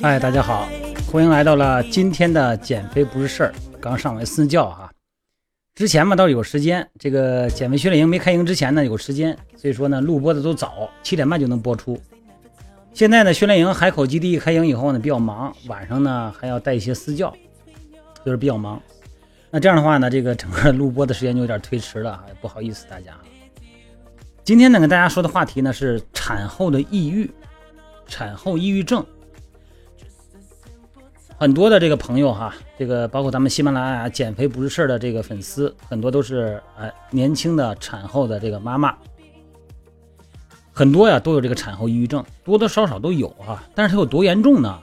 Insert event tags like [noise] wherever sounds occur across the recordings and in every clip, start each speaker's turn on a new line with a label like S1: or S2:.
S1: 哎，大家好，欢迎来到了今天的减肥不是事儿。刚上完私教啊，之前嘛倒是有时间，这个减肥训练营没开营之前呢有时间，所以说呢录播的都早，七点半就能播出。现在呢训练营海口基地开营以后呢比较忙，晚上呢还要带一些私教，就是比较忙。那这样的话呢，这个整个录播的时间就有点推迟了，不好意思大家。今天呢跟大家说的话题呢是产后的抑郁。产后抑郁症，很多的这个朋友哈，这个包括咱们喜马拉雅减肥不是事儿的这个粉丝，很多都是哎年轻的产后的这个妈妈，很多呀都有这个产后抑郁症，多多少少都有哈，但是它有多严重呢？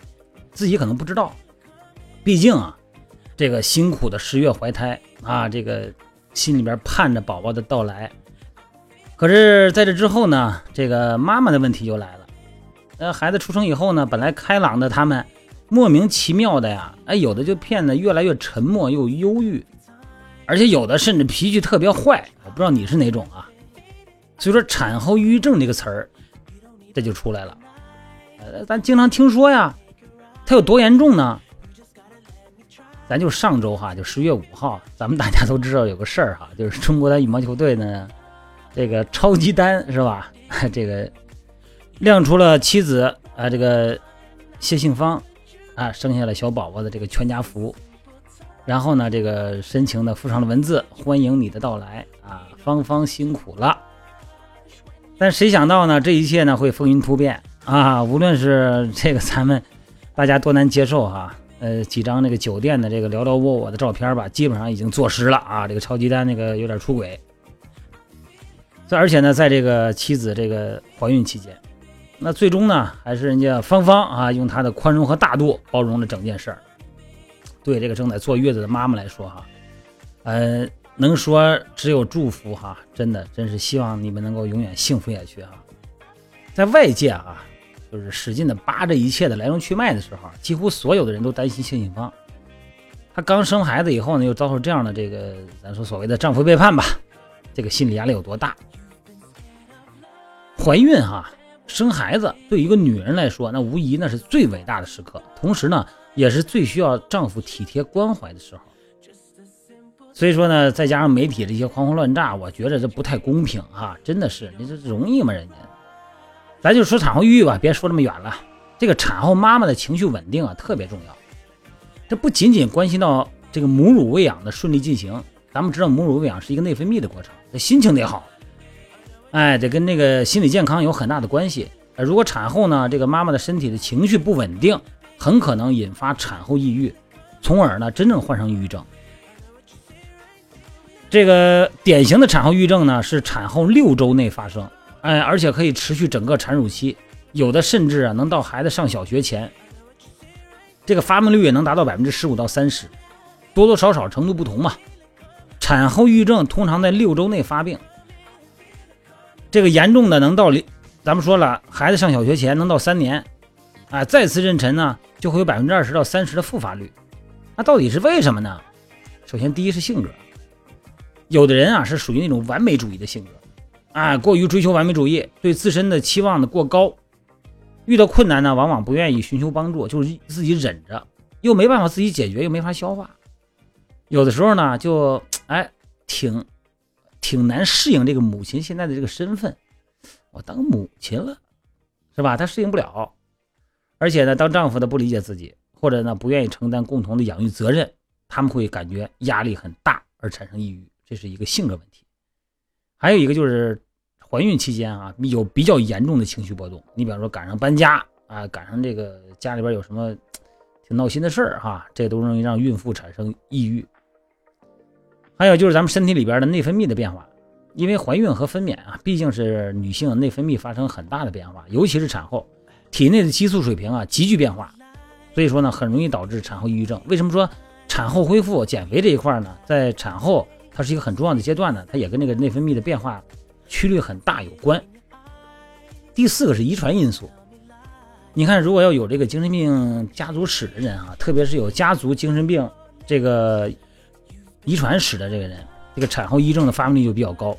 S1: 自己可能不知道，毕竟啊，这个辛苦的十月怀胎啊，这个心里边盼着宝宝的到来，可是在这之后呢，这个妈妈的问题就来了。呃，孩子出生以后呢，本来开朗的他们，莫名其妙的呀，哎，有的就变得越来越沉默又忧郁，而且有的甚至脾气特别坏。我不知道你是哪种啊？所以说，产后抑郁症这个词儿，这就出来了。呃，咱经常听说呀，它有多严重呢？咱就上周哈，就十月五号，咱们大家都知道有个事儿哈，就是中国的羽毛球队呢，这个超级丹是吧？[laughs] 这个。亮出了妻子啊，这个谢杏芳啊，生下了小宝宝的这个全家福，然后呢，这个深情的附上了文字：“欢迎你的到来啊，芳芳辛苦了。”但谁想到呢，这一切呢会风云突变啊！无论是这个咱们大家多难接受哈，呃，几张那个酒店的这个寥寥沃沃的照片吧，基本上已经坐实了啊，这个超级丹那个有点出轨。再而且呢，在这个妻子这个怀孕期间。那最终呢，还是人家芳芳啊，用她的宽容和大度包容了整件事儿。对这个正在坐月子的妈妈来说，哈，呃，能说只有祝福哈，真的，真是希望你们能够永远幸福下去哈。在外界啊，就是使劲的扒着一切的来龙去脉的时候，几乎所有的人都担心谢杏芳。她刚生孩子以后呢，又遭受这样的这个，咱说所谓的丈夫背叛吧，这个心理压力有多大？怀孕哈。生孩子对一个女人来说，那无疑那是最伟大的时刻，同时呢，也是最需要丈夫体贴关怀的时候。所以说呢，再加上媒体这些狂轰乱炸，我觉得这不太公平啊！真的是，你这容易吗？人家，咱就说产后抑郁吧，别说那么远了。这个产后妈妈的情绪稳定啊，特别重要。这不仅仅关系到这个母乳喂养的顺利进行，咱们知道母乳喂养是一个内分泌的过程，这心情得好。哎，这跟那个心理健康有很大的关系。如果产后呢，这个妈妈的身体的情绪不稳定，很可能引发产后抑郁，从而呢真正患上抑郁症。这个典型的产后抑郁症呢是产后六周内发生，哎，而且可以持续整个产乳期，有的甚至啊能到孩子上小学前。这个发病率也能达到百分之十五到三十，多多少少程度不同嘛。产后抑郁症通常在六周内发病。这个严重的能到，咱们说了，孩子上小学前能到三年，啊，再次妊娠呢，就会有百分之二十到三十的复发率。那到底是为什么呢？首先，第一是性格，有的人啊是属于那种完美主义的性格，啊，过于追求完美主义，对自身的期望的过高，遇到困难呢，往往不愿意寻求帮助，就是自己忍着，又没办法自己解决，又没法消化，有的时候呢，就哎挺。挺难适应这个母亲现在的这个身份，我当母亲了，是吧？她适应不了，而且呢，当丈夫的不理解自己，或者呢不愿意承担共同的养育责任，他们会感觉压力很大而产生抑郁，这是一个性格问题。还有一个就是怀孕期间啊，有比较严重的情绪波动。你比方说赶上搬家啊，赶上这个家里边有什么 [tsk] 挺闹心的事儿哈，这都容易让孕妇产生抑郁。还有就是咱们身体里边的内分泌的变化，因为怀孕和分娩啊，毕竟是女性内分泌发生很大的变化，尤其是产后，体内的激素水平啊急剧变化，所以说呢，很容易导致产后抑郁症。为什么说产后恢复减肥这一块呢？在产后它是一个很重要的阶段呢，它也跟那个内分泌的变化曲率很大有关。第四个是遗传因素，你看，如果要有这个精神病家族史的人啊，特别是有家族精神病这个。遗传史的这个人，这个产后抑郁症的发病率就比较高，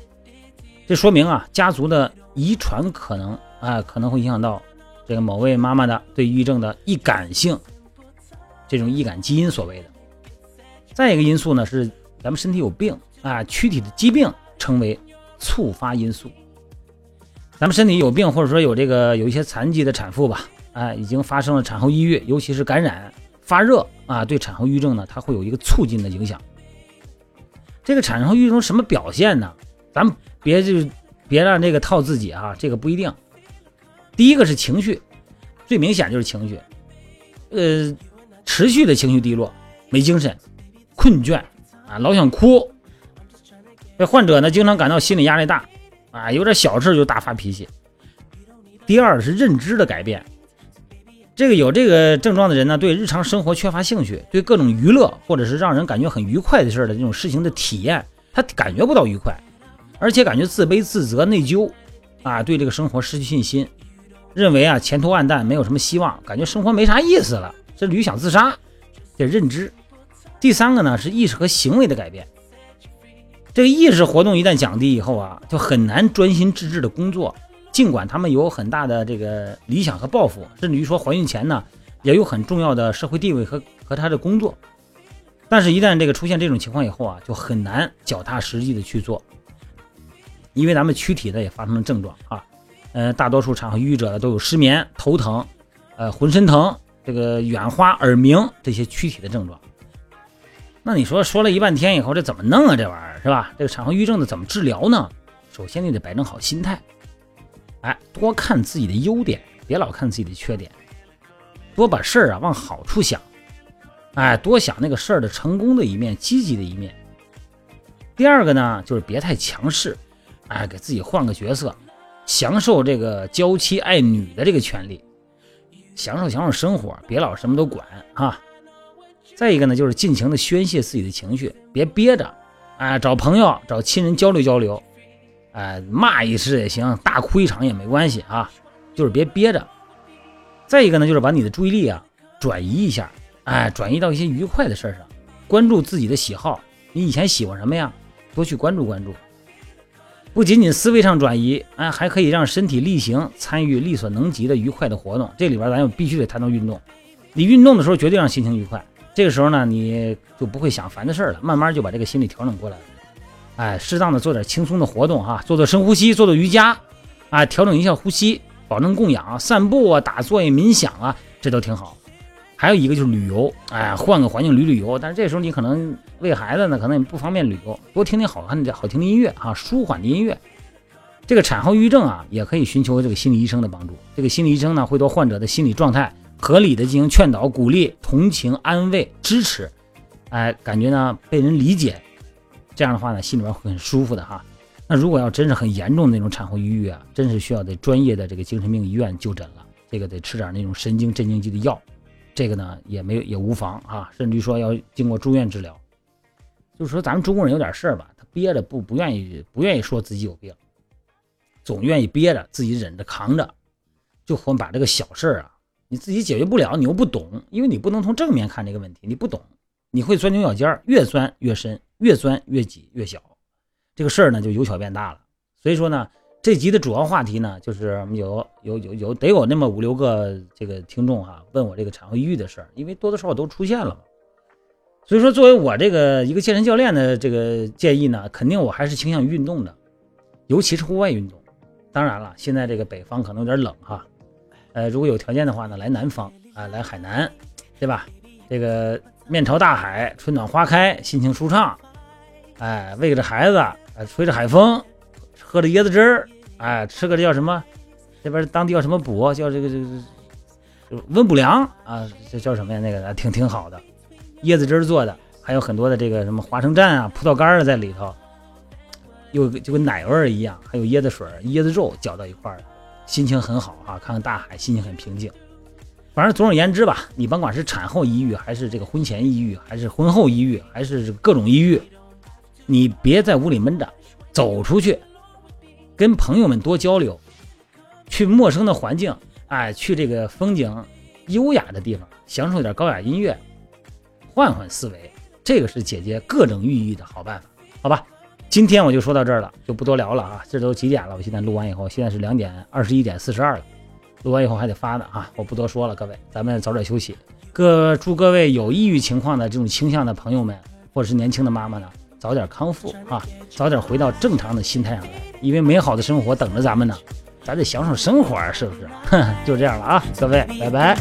S1: 这说明啊，家族的遗传可能啊可能会影响到这个某位妈妈的对抑郁症的易感性，这种易感基因所谓的。再一个因素呢是咱们身体有病啊，躯体的疾病称为触发因素。咱们身体有病或者说有这个有一些残疾的产妇吧，哎，已经发生了产后抑郁，尤其是感染发热啊，对产后抑郁症呢，它会有一个促进的影响。这个产后抑郁症什么表现呢？咱们别就别让这个套自己啊，这个不一定。第一个是情绪，最明显就是情绪，呃，持续的情绪低落，没精神，困倦啊，老想哭。这患者呢，经常感到心理压力大啊，有点小事就大发脾气。第二是认知的改变，这个有这个症状的人呢，对日常生活缺乏兴趣，对各种娱乐或者是让人感觉很愉快的事儿的这种事情的体验，他感觉不到愉快，而且感觉自卑、自责、内疚啊，对这个生活失去信心。认为啊前途暗淡，没有什么希望，感觉生活没啥意思了，这驴想自杀。这认知。第三个呢是意识和行为的改变。这个意识活动一旦降低以后啊，就很难专心致志的工作。尽管他们有很大的这个理想和抱负，甚至于说怀孕前呢也有很重要的社会地位和和他的工作，但是，一旦这个出现这种情况以后啊，就很难脚踏实地的去做，因为咱们躯体呢也发生了症状啊。呃，大多数产后抑郁者呢都有失眠、头疼，呃，浑身疼，这个眼花、耳鸣这些躯体的症状。那你说说了一半天以后，这怎么弄啊？这玩意儿是吧？这个产后抑郁症的怎么治疗呢？首先你得摆正好心态，哎，多看自己的优点，别老看自己的缺点，多把事儿啊往好处想，哎，多想那个事儿的成功的一面、积极的一面。第二个呢，就是别太强势，哎，给自己换个角色。享受这个娇妻爱女的这个权利，享受享受生活，别老什么都管啊。再一个呢，就是尽情的宣泄自己的情绪，别憋着，哎，找朋友、找亲人交流交流，哎，骂一次也行，大哭一场也没关系啊，就是别憋着。再一个呢，就是把你的注意力啊转移一下，哎，转移到一些愉快的事上，关注自己的喜好，你以前喜欢什么呀？多去关注关注。不仅仅思维上转移，哎，还可以让身体力行，参与力所能及的愉快的活动。这里边咱又必须得谈到运动。你运动的时候绝对让心情愉快，这个时候呢，你就不会想烦的事了，慢慢就把这个心理调整过来了。哎，适当的做点轻松的活动哈，做做深呼吸，做做瑜伽，啊，调整一下呼吸，保证供氧，散步啊，打坐呀，冥想啊，这都挺好。还有一个就是旅游，哎，换个环境旅旅游。但是这时候你可能喂孩子呢，可能也不方便旅游，多听听好看的好听的音乐啊，舒缓的音乐。这个产后抑郁症啊，也可以寻求这个心理医生的帮助。这个心理医生呢，会对患者的心理状态合理的进行劝导、鼓励、同情、安慰、支持，哎，感觉呢被人理解，这样的话呢，心里边会很舒服的哈。那如果要真是很严重那种产后抑郁啊，真是需要在专业的这个精神病医院就诊了，这个得吃点那种神经镇静剂的药。这个呢也没有也无妨啊，甚至于说要经过住院治疗。就是说咱们中国人有点事儿吧，他憋着不不愿意不愿意说自己有病，总愿意憋着自己忍着扛着，就会把这个小事儿啊，你自己解决不了，你又不懂，因为你不能从正面看这个问题，你不懂，你会钻牛角尖，越钻越深，越钻越挤越小，这个事儿呢就由小变大了。所以说呢。这集的主要话题呢，就是有有有有得有那么五六个这个听众哈，问我这个产后抑郁的事儿，因为多多少少都出现了嘛。所以说，作为我这个一个健身教练的这个建议呢，肯定我还是倾向于运动的，尤其是户外运动。当然了，现在这个北方可能有点冷哈，呃，如果有条件的话呢，来南方啊，来海南，对吧？这个面朝大海，春暖花开，心情舒畅，哎，喂着孩子，吹着海风，喝着椰子汁儿。哎，吃个这叫什么？这边当地叫什么补？叫这个这个温补凉啊？这叫什么呀？那个挺挺好的，椰子汁儿做的，还有很多的这个什么花生蘸啊、葡萄干啊在里头，又就跟奶味儿一样，还有椰子水、椰子肉搅到一块儿，心情很好啊！看看大海，心情很平静。反正总而言之吧，你甭管是产后抑郁，还是这个婚前抑郁，还是婚后抑郁，还是各种抑郁，你别在屋里闷着，走出去。跟朋友们多交流，去陌生的环境，哎，去这个风景优雅的地方，享受点高雅音乐，换换思维，这个是解决各种抑郁的好办法，好吧？今天我就说到这儿了，就不多聊了啊。这都几点了？我现在录完以后，现在是两点二十一点四十二了。录完以后还得发呢啊，我不多说了，各位，咱们早点休息。各祝各位有抑郁情况的这种倾向的朋友们，或者是年轻的妈妈呢，早点康复啊！早点回到正常的心态上来，因为美好的生活等着咱们呢。咱得享受生活啊，是不是？[laughs] 就这样了啊，各位，拜拜。